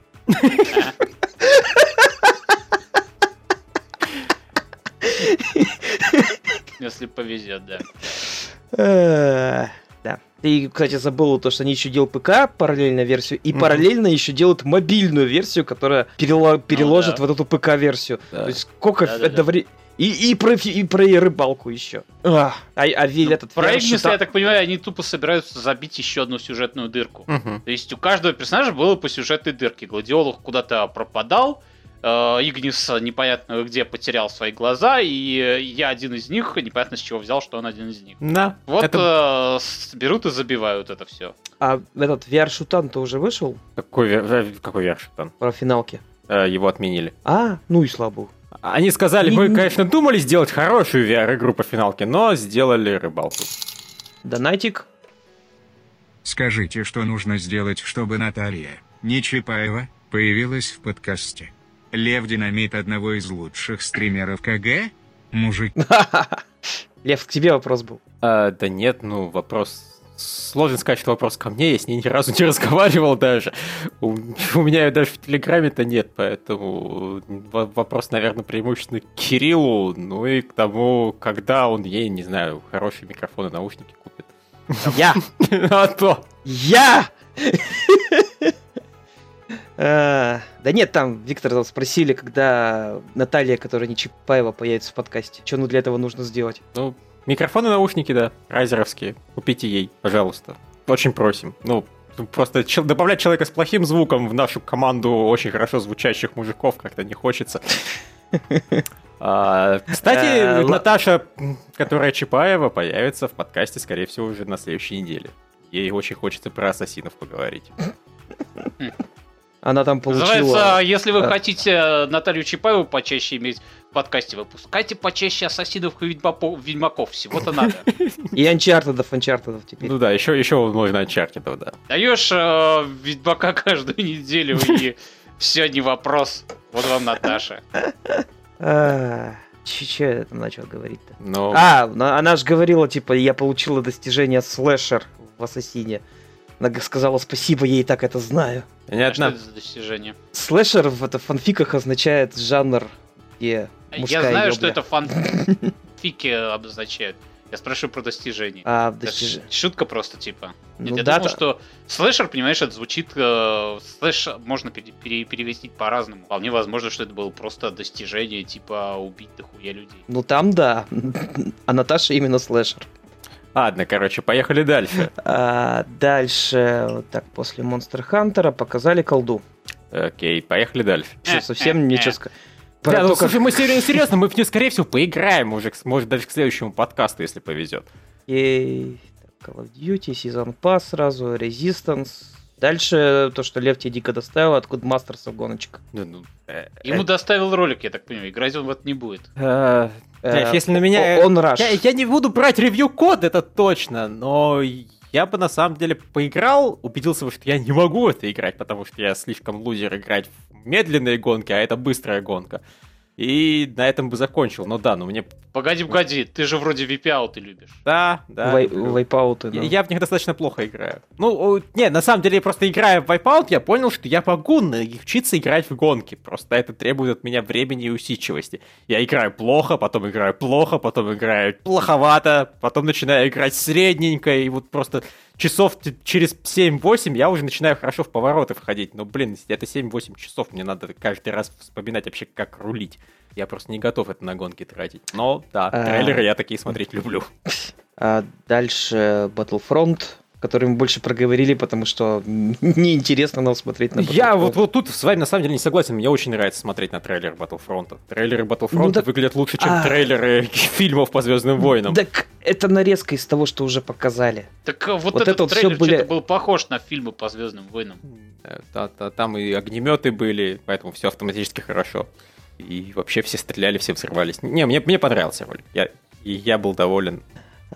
Если повезет, да. Да. Ты, кстати, забыл то, что они еще делают ПК параллельно версию, и mm-hmm. параллельно еще делают мобильную версию, которая перело- переложит ну, да. вот эту ПК-версию. Да. То есть сколько да, одновременно... Да, да. И, и, про, и про рыбалку еще. А, а, а ну, этот Про Игниса, я так понимаю, они тупо собираются забить еще одну сюжетную дырку. Угу. То есть у каждого персонажа было по сюжетной дырке. Гладиолух куда-то пропадал, э, Игнис непонятно где потерял свои глаза, и я один из них, непонятно с чего взял, что он один из них. Да. Вот это... э, берут и забивают это все. А этот VR-шутан-то уже вышел? Какой, какой VR-шутан? Про финалки. Э, его отменили. А, ну и слабо. Они сказали, мы, конечно, думали сделать хорошую VR-игру по финалке, но сделали рыбалку. Донатик. Скажите, что нужно сделать, чтобы Наталья, не Чапаева, появилась в подкасте. Лев Динамит одного из лучших стримеров КГ? Мужик. (laughs) Лев, к тебе вопрос был. А, да нет, ну вопрос сложно сказать, что вопрос ко мне, я с ней ни разу не (laughs) разговаривал даже. У, у меня даже в Телеграме-то нет, поэтому вопрос, наверное, преимущественно к Кириллу, ну и к тому, когда он ей, не знаю, хорошие микрофоны, наушники купит. Я! (laughs) А то! Я! А, (laughs) да нет, там Виктор спросили, когда Наталья, которая не Чапаева, появится в подкасте. Что ну для этого нужно сделать? Ну, Микрофоны, наушники, да, райзеровские. Купите ей, пожалуйста. Очень просим. Ну, просто ч- добавлять человека с плохим звуком в нашу команду очень хорошо звучащих мужиков как-то не хочется. (laughs) А, кстати, э, Наташа, которая Чапаева, появится в подкасте, скорее всего, уже на следующей неделе. Ей очень хочется про ассасинов поговорить. (laughs) Она там получила... Называется, если вы хотите Наталью Чапаеву почаще иметь в подкасте, выпускайте почаще Ассасинов и Ведьмаков. Всего-то надо. И Анчартедов, Анчартедов теперь. Ну да, еще, еще можно Анчартедов, да. Даешь э, Ведьмака (laughs) каждую неделю, и все, не вопрос. Вот вам Наташа. А, Че я там начал говорить-то? Но... А, она же говорила, типа, я получила достижение слэшер в Ассасине. Она сказала спасибо, я и так это знаю. А что это за достижение? Слэшер в это фанфиках означает жанр, где мужская Я знаю, ёбля. что это фанфики (laughs) обозначают. Я спрашиваю про достижение. А, достиж... Шутка просто, типа. Нет, ну, я да, думал, что слэшер, понимаешь, это звучит... Э, слэш можно пере- пере- перевести по-разному. Вполне возможно, что это было просто достижение, типа, убить дохуя людей. Ну там да. (laughs) А Наташа именно слэшер. Ладно, короче, поехали дальше. А, дальше, вот так, после Монстр Хантера показали колду. Окей, поехали дальше. Что, совсем ничего сказать. Да, ну, слушай, мы серьезно, (laughs) серьезно, мы в нее, скорее всего, поиграем уже, может, даже к следующему подкасту, если повезет. И Call of Duty, Season Pass сразу, Resistance. Дальше то, что Лев тебе дико доставил, откуда Мастерсов гоночек. Ну, э, Ему э... доставил ролик, я так понимаю, играть он в это не будет. Э, Э, если на меня... Onrush. Я, я не буду брать review code, это точно, но я бы на самом деле поиграл, убедился бы, что я не могу это играть, потому что я слишком лузер играть в медленные гонки, а это быстрая гонка. И на этом бы закончил. Ну да, но мне... Погоди, погоди, ты же вроде Wipeout ы любишь. Да, да. Вай, Wipeout ы, да. Я, я в них достаточно плохо играю. Ну, не, на самом деле, просто играя в Wipeout, я понял, что я могу научиться играть в гонки. Просто это требует от меня времени и усидчивости. Я играю плохо, потом играю плохо, потом играю плоховато, потом начинаю играть средненько, и вот просто часов через 7-8 я уже начинаю хорошо в повороты входить. Но, блин, это 7-8 часов, мне надо каждый раз вспоминать вообще, как рулить. Я просто не готов это на гонки тратить. Но, да, а. трейлеры я такие смотреть люблю. А дальше Battlefront который мы больше проговорили, потому что (laughs) неинтересно нам смотреть на Battlefront. Я вот, вот тут с вами на самом деле не согласен. Мне очень нравится смотреть на трейлер Battlefront. Трейлеры Battlefront ну, так... выглядят лучше, чем а... трейлеры (laughs) фильмов по Звездным войнам. Так это нарезка из того, что уже показали. Так э, вот, вот этот это трейлер были... был похож на фильмы по Звездным войнам. Э, там и огнеметы были, поэтому все автоматически хорошо. И вообще все стреляли, все взрывались. Не, мне, мне понравился ролик. Я, и я был доволен.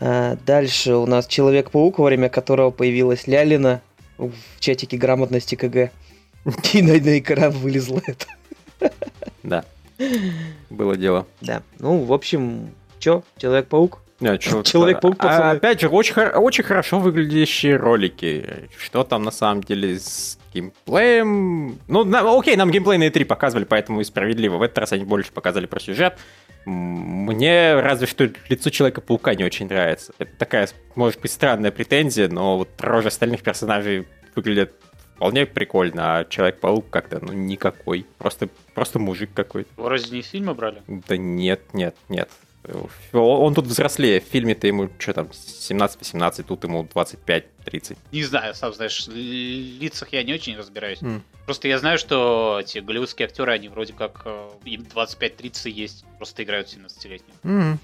А, дальше у нас Человек-паук, во время которого появилась Лялина в чатике грамотности КГ. И на, на экран вылезло это. Да. Было дело. Да. Ну, в общем, чё, Человек-паук? Нет, Человек-паук, А, опять же, очень, очень хорошо выглядящие ролики. Что там на самом деле с геймплеем? Ну, на, окей, нам геймплей на E3 показывали, поэтому и справедливо. В этот раз они больше показали про сюжет. Мне разве что лицо Человека-паука не очень нравится. Это такая, может быть, странная претензия, но вот рожи остальных персонажей выглядят вполне прикольно, а Человек-паук как-то, ну, никакой. Просто, просто мужик какой-то. Разве не из фильма брали? Да нет, нет, нет. Он тут взрослее. В фильме-то ему, что там, 17-18, тут ему 25-30. Не знаю, сам знаешь, в лицах я не очень разбираюсь. Mm. Просто я знаю, что эти голливудские актеры, они вроде как э, им 25-30 есть, просто играют 17-летних. Mm.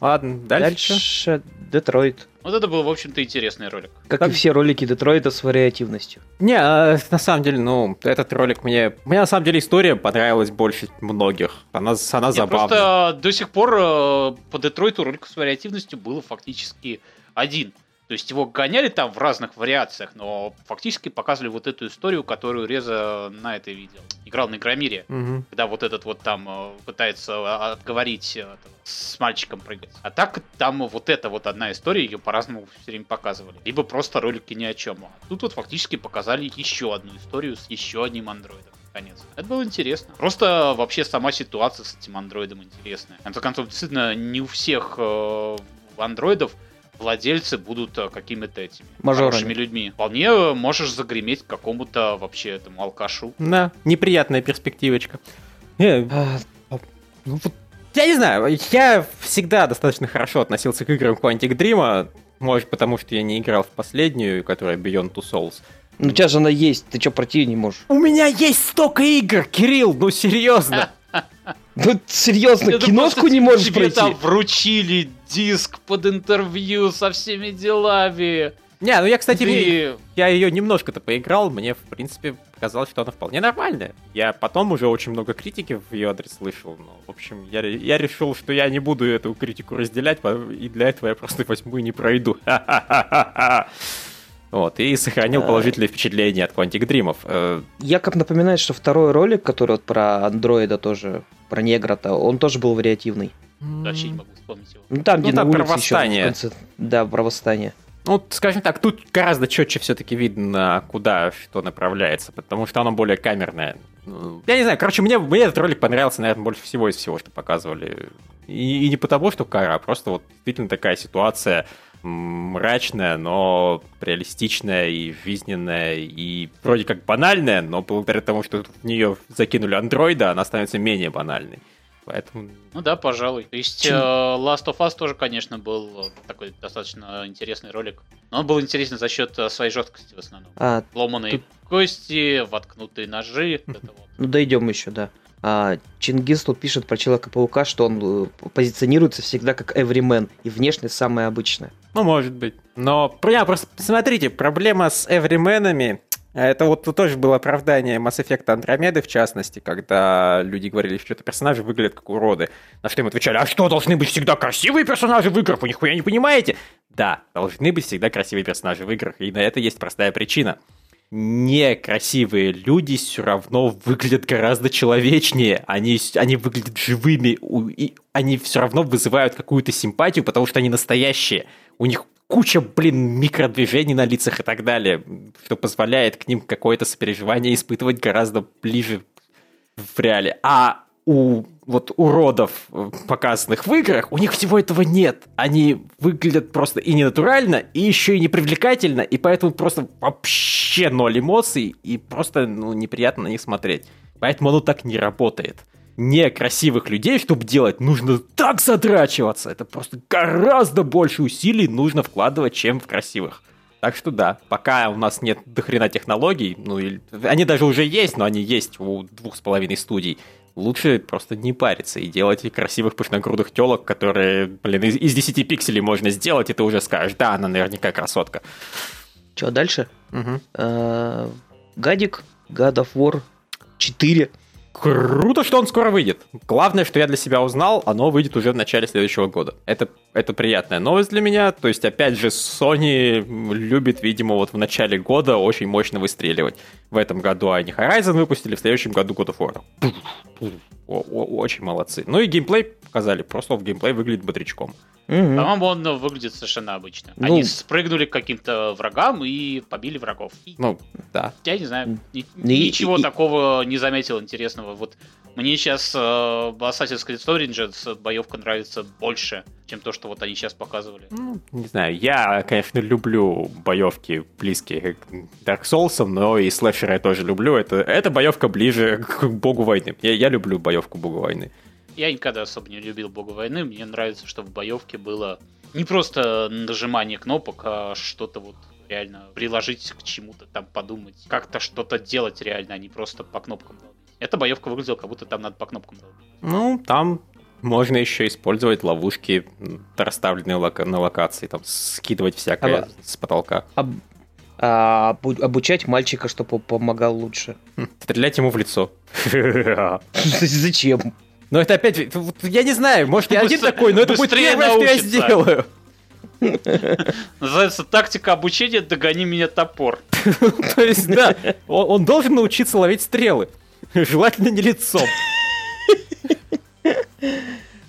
Ладно, дальше. Дальше Детройт. Вот это был, в общем-то, интересный ролик. Как так... и все ролики Детройта с вариативностью. Не, а, на самом деле, ну, этот ролик мне... Мне, на самом деле, история понравилась больше многих. Она, она забавная. Просто до сих пор э, по Детройту ролик с вариативностью было фактически один. То есть его гоняли там в разных вариациях, но фактически показывали вот эту историю, которую Реза на это видел. Играл на Игромире, угу. когда вот этот вот там э, пытается э, отговорить э, с мальчиком прыгать. А так там вот эта вот одна история, ее по-разному все время показывали. Либо просто ролики ни о чем. А тут вот фактически показали еще одну историю с еще одним андроидом конец. Это было интересно. Просто вообще сама ситуация с этим андроидом интересная. В конце концов, действительно, не у всех э, андроидов владельцы будут э, какими-то этими Мажорами. хорошими людьми. Вполне э, можешь загреметь какому-то вообще этому алкашу. Да, неприятная перспективочка. Не, а, ну, вот, я не знаю, я всегда достаточно хорошо относился к играм Quantic Dream, может потому, что я не играл в последнюю, которая Beyond Two Souls. Ну у тебя же она есть, ты что пройти не можешь? У меня есть столько игр, Кирилл, ну серьезно. (laughs) Ну, серьезно, киношку не можешь тебе пройти. там вручили диск под интервью со всеми делами. Не, ну я, кстати, Ты... я ее немножко-то поиграл, мне, в принципе, показалось, что она вполне нормальная. Я потом уже очень много критики в ее адрес слышал, но, в общем, я, я решил, что я не буду эту критику разделять, и для этого я просто возьму и не пройду. (laughs) Вот, и сохранил а. положительные впечатления от Quantic Dream. Э, я как напоминаю, что второй ролик, который вот про андроида тоже, про негра-то, он тоже был вариативный. Вообще не могу вспомнить его. Ну там, где ну, на улице про восстание. Еще Да, про восстание. Ну, скажем так, тут гораздо четче все-таки видно, куда что направляется, потому что оно более камерное. Ну, я не знаю, короче, мне, мне этот ролик понравился, наверное, больше всего из всего, что показывали. И, и не потому, что кара, а просто вот действительно такая ситуация, мрачная, но реалистичная и жизненная, и вроде как банальная, но благодаря тому, что в нее закинули андроида, она становится менее банальной. Поэтому... Ну да, пожалуй. То есть Чем... Э, Last of Us тоже, конечно, был такой достаточно интересный ролик. Но он был интересен за счет э, своей жесткости в основном. А, Ломаные тут... кости, воткнутые ножи. Ну дойдем еще, да. А, Чингис тут пишет про Человека-паука, что он э, позиционируется всегда как Everyman, и внешность самая обычная. Ну, может быть. Но, просто смотрите, проблема с Everymanами это вот тоже было оправдание Mass Effect Andromeda, в частности, когда люди говорили, что это персонажи выглядят как уроды. На что им отвечали, а что, должны быть всегда красивые персонажи в играх? Вы нихуя не понимаете? Да, должны быть всегда красивые персонажи в играх, и на это есть простая причина – некрасивые люди все равно выглядят гораздо человечнее. Они, они выглядят живыми, и они все равно вызывают какую-то симпатию, потому что они настоящие. У них куча, блин, микродвижений на лицах и так далее, что позволяет к ним какое-то сопереживание испытывать гораздо ближе в реале. А у вот уродов, э, показанных в играх, у них всего этого нет. Они выглядят просто и ненатурально, и еще и непривлекательно, и поэтому просто вообще ноль эмоций, и просто ну, неприятно на них смотреть. Поэтому оно так не работает. Некрасивых людей, чтобы делать, нужно так задрачиваться. Это просто гораздо больше усилий нужно вкладывать, чем в красивых. Так что да, пока у нас нет дохрена технологий, ну, или, они даже уже есть, но они есть у двух с половиной студий, лучше просто не париться и делать красивых пышногрудых телок, которые, блин, из, из 10 пикселей можно сделать, и ты уже скажешь, да, она наверняка красотка. Че, дальше? Угу. Гадик, God of War 4. Круто, что он скоро выйдет. Главное, что я для себя узнал, оно выйдет уже в начале следующего года. Это, это приятная новость для меня. То есть, опять же, Sony любит, видимо, вот в начале года очень мощно выстреливать. В этом году они Horizon выпустили, в следующем году God of War. Очень молодцы. Ну и геймплей показали. Просто в геймплей выглядит бодрячком. Угу. По-моему, он выглядит совершенно обычно. Ну, Они спрыгнули к каким-то врагам и побили врагов. Ну, да. Я не знаю, ни- и, ничего и, такого не заметил интересного. Вот Мне сейчас э, Assassin's Creed Origins боевка нравится больше, чем то, что вот они сейчас показывали. Ну, не знаю, я, конечно, люблю боевки близкие к Dark Souls, но и слэшеры я тоже люблю. Это, эта боевка ближе к Богу войны. Я, я люблю боевку Богу войны. Я никогда особо не любил Бога войны. Мне нравится, что в боевке было не просто нажимание кнопок, а что-то вот реально приложить к чему-то, там подумать, как-то что-то делать реально, а не просто по кнопкам долбить. Эта боевка выглядела, как будто там надо по кнопкам долбить. Ну, там можно еще использовать ловушки, расставленные лока- на локации, там скидывать всякое а, с потолка. А, а, обучать мальчика, чтобы помогал лучше. Стрелять ему в лицо. (laughs) (laughs) Зачем? Но это опять, я не знаю, может я один такой, но это будет первое, что я сделаю. (laughs) Называется тактика обучения «Догони меня топор». (laughs) То есть, да, он должен научиться ловить стрелы. Желательно не лицом.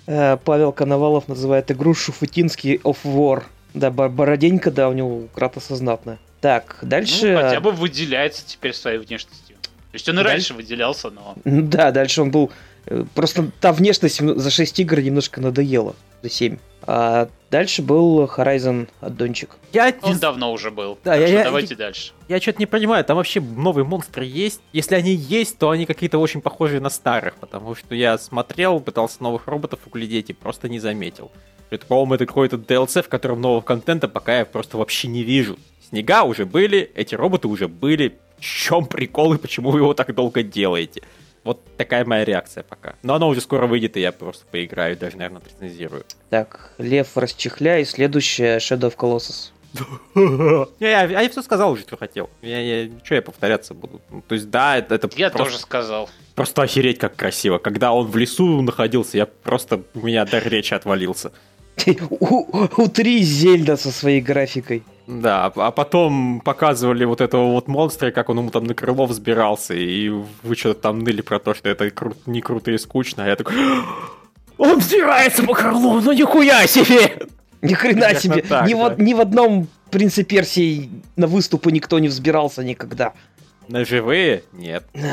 Э, Павел Коновалов называет игру Шуфутинский of War. Да, бороденька, да, у него Кратоса знатная. Так, дальше... Ну, хотя бы выделяется теперь своей внешностью. То есть он и раньше выделялся, но... Да, дальше он был просто та внешность за 6 игр немножко надоела. За 7. А дальше был Horizon аддончик. Я... Он давно уже был. Да, я, я, давайте я, дальше. Я что-то не понимаю, там вообще новые монстры есть? Если они есть, то они какие-то очень похожие на старых, потому что я смотрел, пытался новых роботов углядеть и просто не заметил. При таком это какой-то DLC, в котором нового контента пока я просто вообще не вижу. Снега уже были, эти роботы уже были. В чем прикол и почему вы его так долго делаете? Вот такая моя реакция пока. Но она уже скоро выйдет, и я просто поиграю, даже, наверное, рецензирую. Так, Лев расчехляй, следующее Shadow of Colossus. (laughs) я, я, я все сказал уже, что хотел. Я, я, что я повторяться буду? Ну, то есть, да, это, это Я просто, тоже сказал. Просто охереть, как красиво. Когда он в лесу находился, я просто... У меня дар речи отвалился. (laughs) Утри Зельда со своей графикой. Да, а потом показывали вот этого вот монстра, как он ему там на крыло взбирался, и вы что-то там ныли про то, что это кру- не круто и скучно, а я такой... Он взбирается по крылу, ну нихуя себе! Ни хрена себе! Так, ни, да. в, ни в одном принце Персии на выступы никто не взбирался никогда. На живые? Нет. (sighs)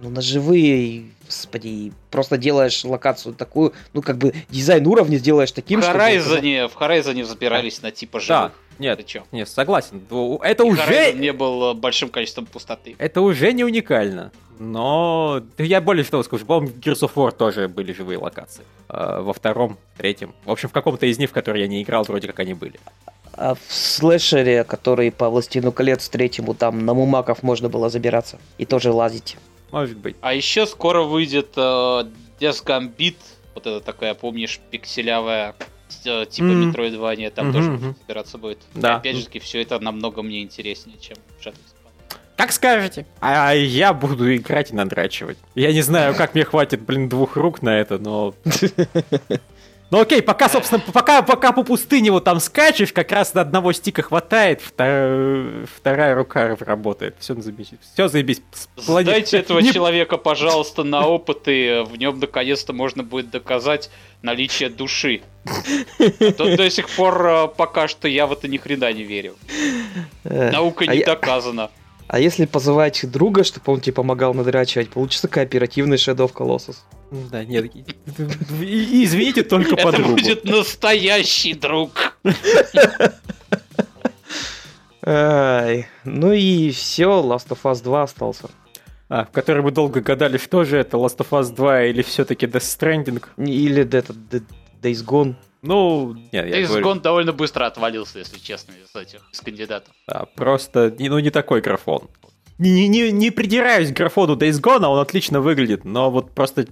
Ну, на живые, господи, просто делаешь локацию такую, ну, как бы дизайн уровня сделаешь таким, в Horizon, В Horizon взбирались на типа живых. Да, нет, Ты чё? нет, согласен. Это И уже... Horizon не был э, большим количеством пустоты. Это уже не уникально. Но я более что скажу, по-моему, в Gears of War тоже были живые локации. А, во втором, третьем. В общем, в каком-то из них, в который я не играл, вроде как они были. А в слэшере, который по Властину колец третьему, там на мумаков можно было забираться и тоже лазить. Может быть. А еще скоро выйдет э, Death Gambit, вот это такая, помнишь, пикселявая Э, типа mm. Metroidvania, там mm-hmm. тоже собираться будет. Да. И опять же таки, все это намного мне интереснее, чем Shadow как скажете. А я буду играть и надрачивать. Я не знаю, как мне хватит, блин, двух рук на это, но... (laughs) Ну окей, пока, собственно, пока, пока по пустыне вот там скачешь, как раз на одного стика хватает, вторая, вторая рука работает. Все заебись. Все заебись. Сдайте этого не... человека, пожалуйста, на опыты. В нем наконец-то можно будет доказать наличие души. А то до сих пор э, пока что я в это ни хрена не верю. Э, Наука а не доказана. А если позывать друга, чтобы он тебе помогал надрачивать, получится кооперативный Shadow of Colossus. Да, нет. Извините, только по другу. Это будет настоящий друг. Ай, ну и все, Last of Us 2 остался. А, в который мы долго гадали, что же это, Last of Us 2 или все-таки Death Stranding? Или это Days Gone. Ну, нет, я Days говорю... Gone довольно быстро отвалился, если честно, из этих из кандидатов. Да, просто, ну, не такой графон. Не, не, не придираюсь к графону Days Gone, он отлично выглядит, но вот просто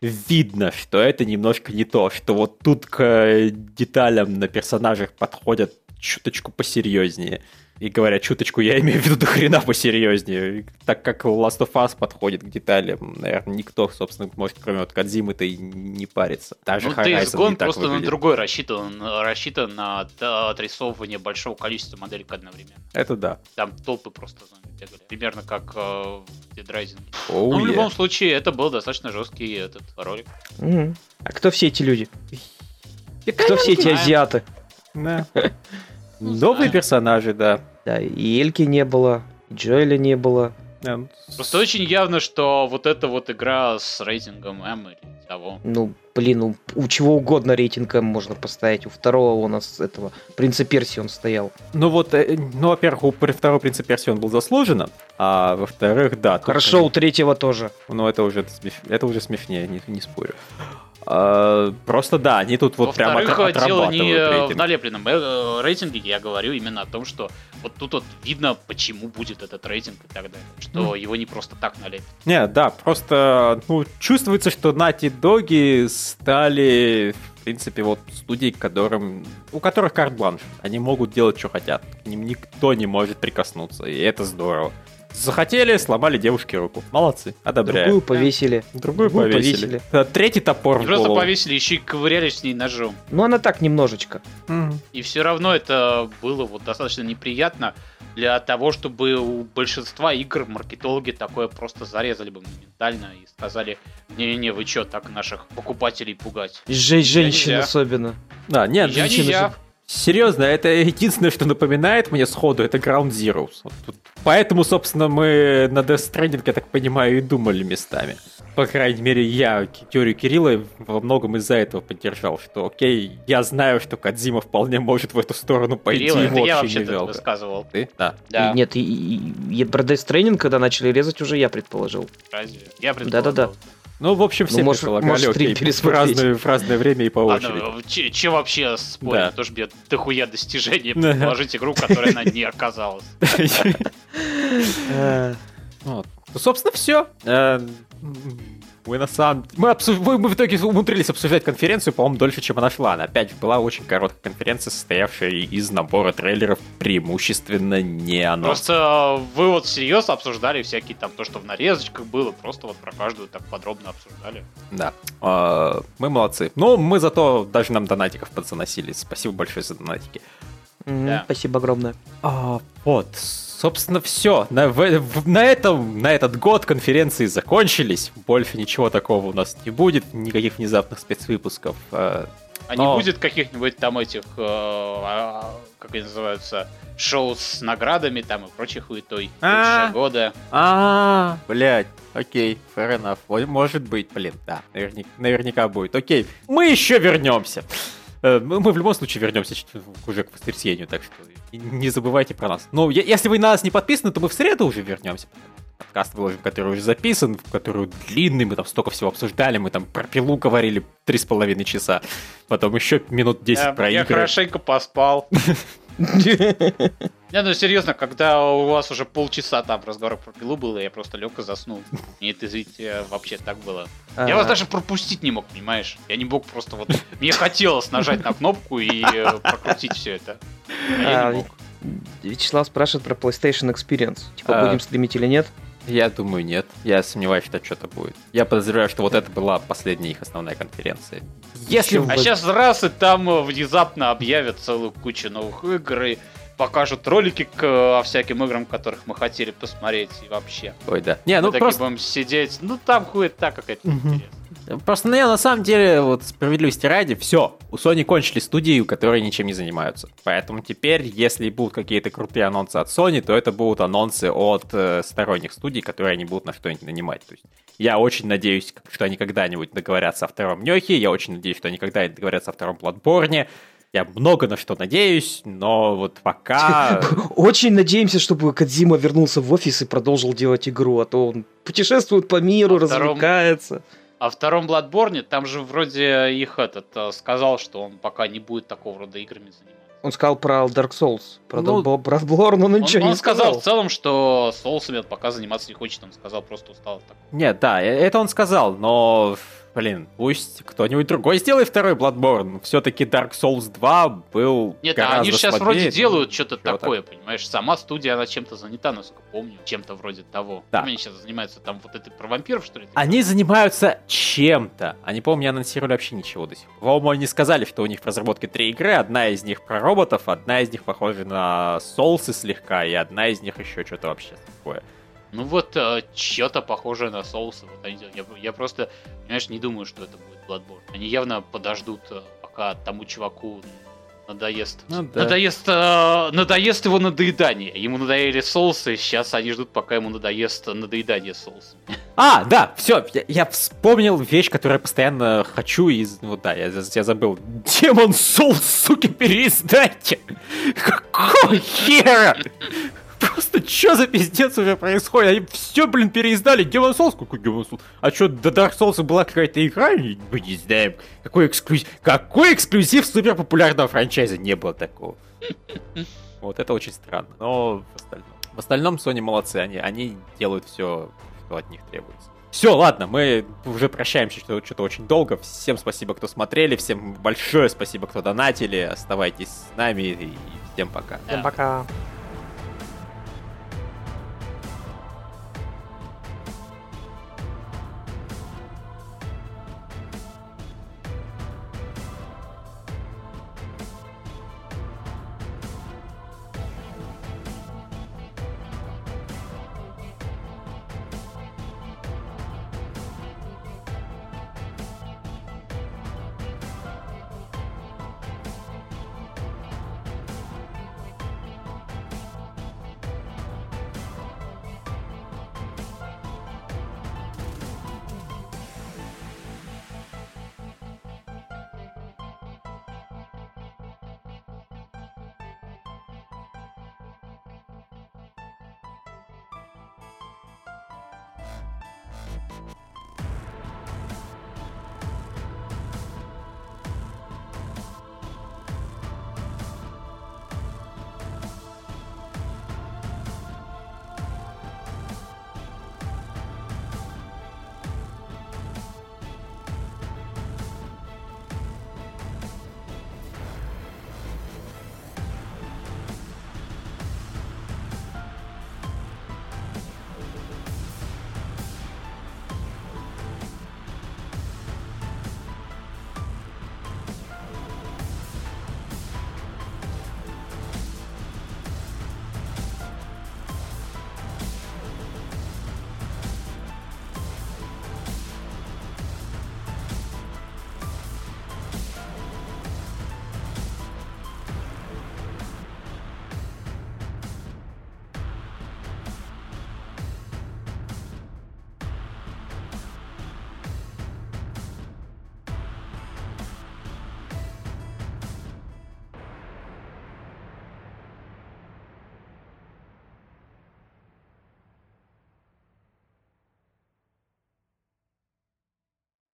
видно, что это немножко не то, что вот тут к деталям на персонажах подходят чуточку посерьезнее. И говоря чуточку, я имею в виду до хрена посерьезнее. Так как Last of Us подходит к деталям, наверное, никто, собственно, может, кроме вот Кадзимы-то и не парится. Даже ну, Days Gone просто выглядит. на другой рассчитан. Он рассчитан на отрисовывание большого количества моделек одновременно. Это да. Там толпы просто бегали. Примерно как э, в Dead Rising. Oh, Но yeah. в любом случае, это был достаточно жесткий этот ролик. Mm-hmm. А кто все эти люди? Кто все эти азиаты? Да. (laughs) Новые персонажи, да. Да, и Эльки не было, и Джоэля не было, Yeah. Ну, просто очень явно, что вот эта вот игра с рейтингом М или того. Ну, блин, у, у чего угодно рейтинг М можно поставить. У второго у нас этого принца Персии он стоял. Ну вот, э, ну, во-первых, у второго принца Персии он был заслуженно, а во-вторых, да. Хорошо, у третьего тоже. Ну, это уже, это уже смешнее, не, не спорю. А, просто да, они тут вот прям от, дело не рейтинг. в налепленном э, рейтинге, я говорю именно о том, что вот тут вот видно, почему будет этот рейтинг и так далее, что mm. его не просто так налепят. Не, да, просто ну, чувствуется, что Нати Доги стали в принципе, вот студии, которым, у которых карт-бланш. Они могут делать, что хотят. К ним никто не может прикоснуться, и это здорово. Захотели, сломали девушке руку. Молодцы, одобряю. Другую повесили. Другую, Другую повесили. повесили. Третий топор Не в просто повесили, еще и ковырялись с ней ножом. Ну, она так немножечко. И все равно это было вот достаточно неприятно для того, чтобы у большинства игр маркетологи такое просто зарезали бы моментально и сказали, не-не, вы что, так наших покупателей пугать? Жесть женщин особенно. Да, нет, женщины... Серьезно, это единственное, что напоминает мне сходу, это Ground. Вот Поэтому, собственно, мы на Death Stranding, я так понимаю, и думали местами. По крайней мере, я теорию Кирилла во многом из-за этого поддержал, что окей, я знаю, что Кадзима вполне может в эту сторону пойти, Кирилл, ему я вообще не жалко. высказывал. Ты? Да. да. И, нет, и, и, и про Death Stranding, когда начали резать, уже я предположил. Разве? Я предположил. Да-да-да. Ну, в общем, все ну, может, предполагали, может, окей, в разное, в разное время и по очереди. Ладно, че, че вообще спорить? Да. Тоже мне дохуя достижений предположить игру, которая на не оказалась. (laughs) Ну, собственно, все. Э, мы на самом мы, обсуж... мы, мы в итоге умудрились обсуждать конференцию, по-моему, дольше, чем она шла. Она опять была очень короткая конференция, состоявшая из набора трейлеров, преимущественно не анонс. Просто вы вот серьезно обсуждали всякие там, то, что в нарезочках было, просто вот про каждую так подробно обсуждали. Да. А, мы молодцы. Ну, мы зато даже нам донатиков подзаносили. Спасибо большое за донатики. Да. Спасибо огромное. А, вот, собственно, все. На, в, на, этом, на этот год конференции закончились. Больше ничего такого у нас не будет. Никаких внезапных спецвыпусков. Э, а но... не будет каких-нибудь там этих, э, а, как они называются, шоу с наградами там и прочих хуетой лучшего года. А, блядь, окей, fair enough. Может быть, блин, да, наверняка, наверняка будет. Окей, мы еще вернемся. Э, мы, в любом случае вернемся уже к воскресенью, так что не забывайте про нас. Но если вы на нас не подписаны, то мы в среду уже вернемся. Подкаст выложим, который уже записан, который длинный, мы там столько всего обсуждали, мы там про пилу говорили три с половиной часа, потом еще минут 10 я, про я игры. Я хорошенько поспал. (laughs) (laughs) Не, ну серьезно, когда у вас уже полчаса там разговор про пилу было, я просто лег и заснул. Мне это, извините, вообще так было. Я вас даже пропустить не мог, понимаешь? Я не мог просто вот... Мне хотелось нажать на кнопку и э, прокрутить все это. Я не а, мог. Вячеслав спрашивает про PlayStation Experience. Типа, а. будем стримить или нет? Я думаю, нет. Я сомневаюсь, что что-то будет. Я подозреваю, что вот это была последняя их основная конференция. Если а сейчас раз и там э, внезапно объявят целую кучу новых игр и покажут ролики к э, всяким играм, которых мы хотели посмотреть и вообще. Ой, да. Не, ну мы просто... будем сидеть, ну там хует так какая-то угу. Просто не, на самом деле, вот справедливости ради, все, у Sony кончили студии, которые ничем не занимаются. Поэтому теперь, если будут какие-то крутые анонсы от Sony, то это будут анонсы от э, сторонних студий, которые они будут на что-нибудь нанимать. То есть я очень надеюсь, что они когда-нибудь договорятся о втором Нёхе, я очень надеюсь, что они когда-нибудь договорятся о втором Bloodborne, я много на что надеюсь, но вот пока... (laughs) Очень надеемся, чтобы Кадзима вернулся в офис и продолжил делать игру, а то он путешествует по миру, развлекается. А втором Bloodborne, там же вроде их этот э, сказал, что он пока не будет такого рода играми заниматься. Он сказал про Dark Souls, про ну, Bloodborne, но ничего он, не он сказал. сказал в целом, что соусами он пока заниматься не хочет, он сказал, просто устал от такого. Нет, да, э, это он сказал, но блин, пусть кто-нибудь другой сделает второй Bloodborne. Все-таки Dark Souls 2 был Нет, а они сейчас слабее, вроде делают что-то такое, так. понимаешь? Сама студия, она чем-то занята, насколько помню. Чем-то вроде того. Да. Они сейчас занимаются там вот этой про вампиров, что ли? Они занимаются чем-то. Они, по-моему, не анонсировали вообще ничего до сих пор. По-моему, они сказали, что у них в разработке три игры. Одна из них про роботов, одна из них похожа на Souls слегка, и одна из них еще что-то вообще такое. Ну вот, э, что-то похожее на соусы. Вот они, я, я просто, понимаешь, не думаю, что это будет Bloodborne. Они явно подождут, э, пока тому чуваку Надоест. Ну, да. Надоест, э, надоест его надоедание. Ему надоели соусы, сейчас они ждут, пока ему надоест надоедание соуса. А, да, все, я, я вспомнил вещь, которую я постоянно хочу из... Вот да, я, я забыл. Демон Соус, сука, переиздайте! Какого хера? Просто что за пиздец уже происходит? Они все, блин, переиздали. Demon Souls? Какой Demon Souls? А что, до Dark Souls была какая-то игра? Мы не знаем. Какой эксклюзив? Какой эксклюзив супер популярного франчайза? Не было такого. (laughs) Вот это очень странно. Но в остальном, в остальном Sony молодцы. Они, они делают все, что от них требуется. Все, ладно, мы уже прощаемся, что что-то очень долго. Всем спасибо, кто смотрели, всем большое спасибо, кто донатили. Оставайтесь с нами и всем пока. Всем пока.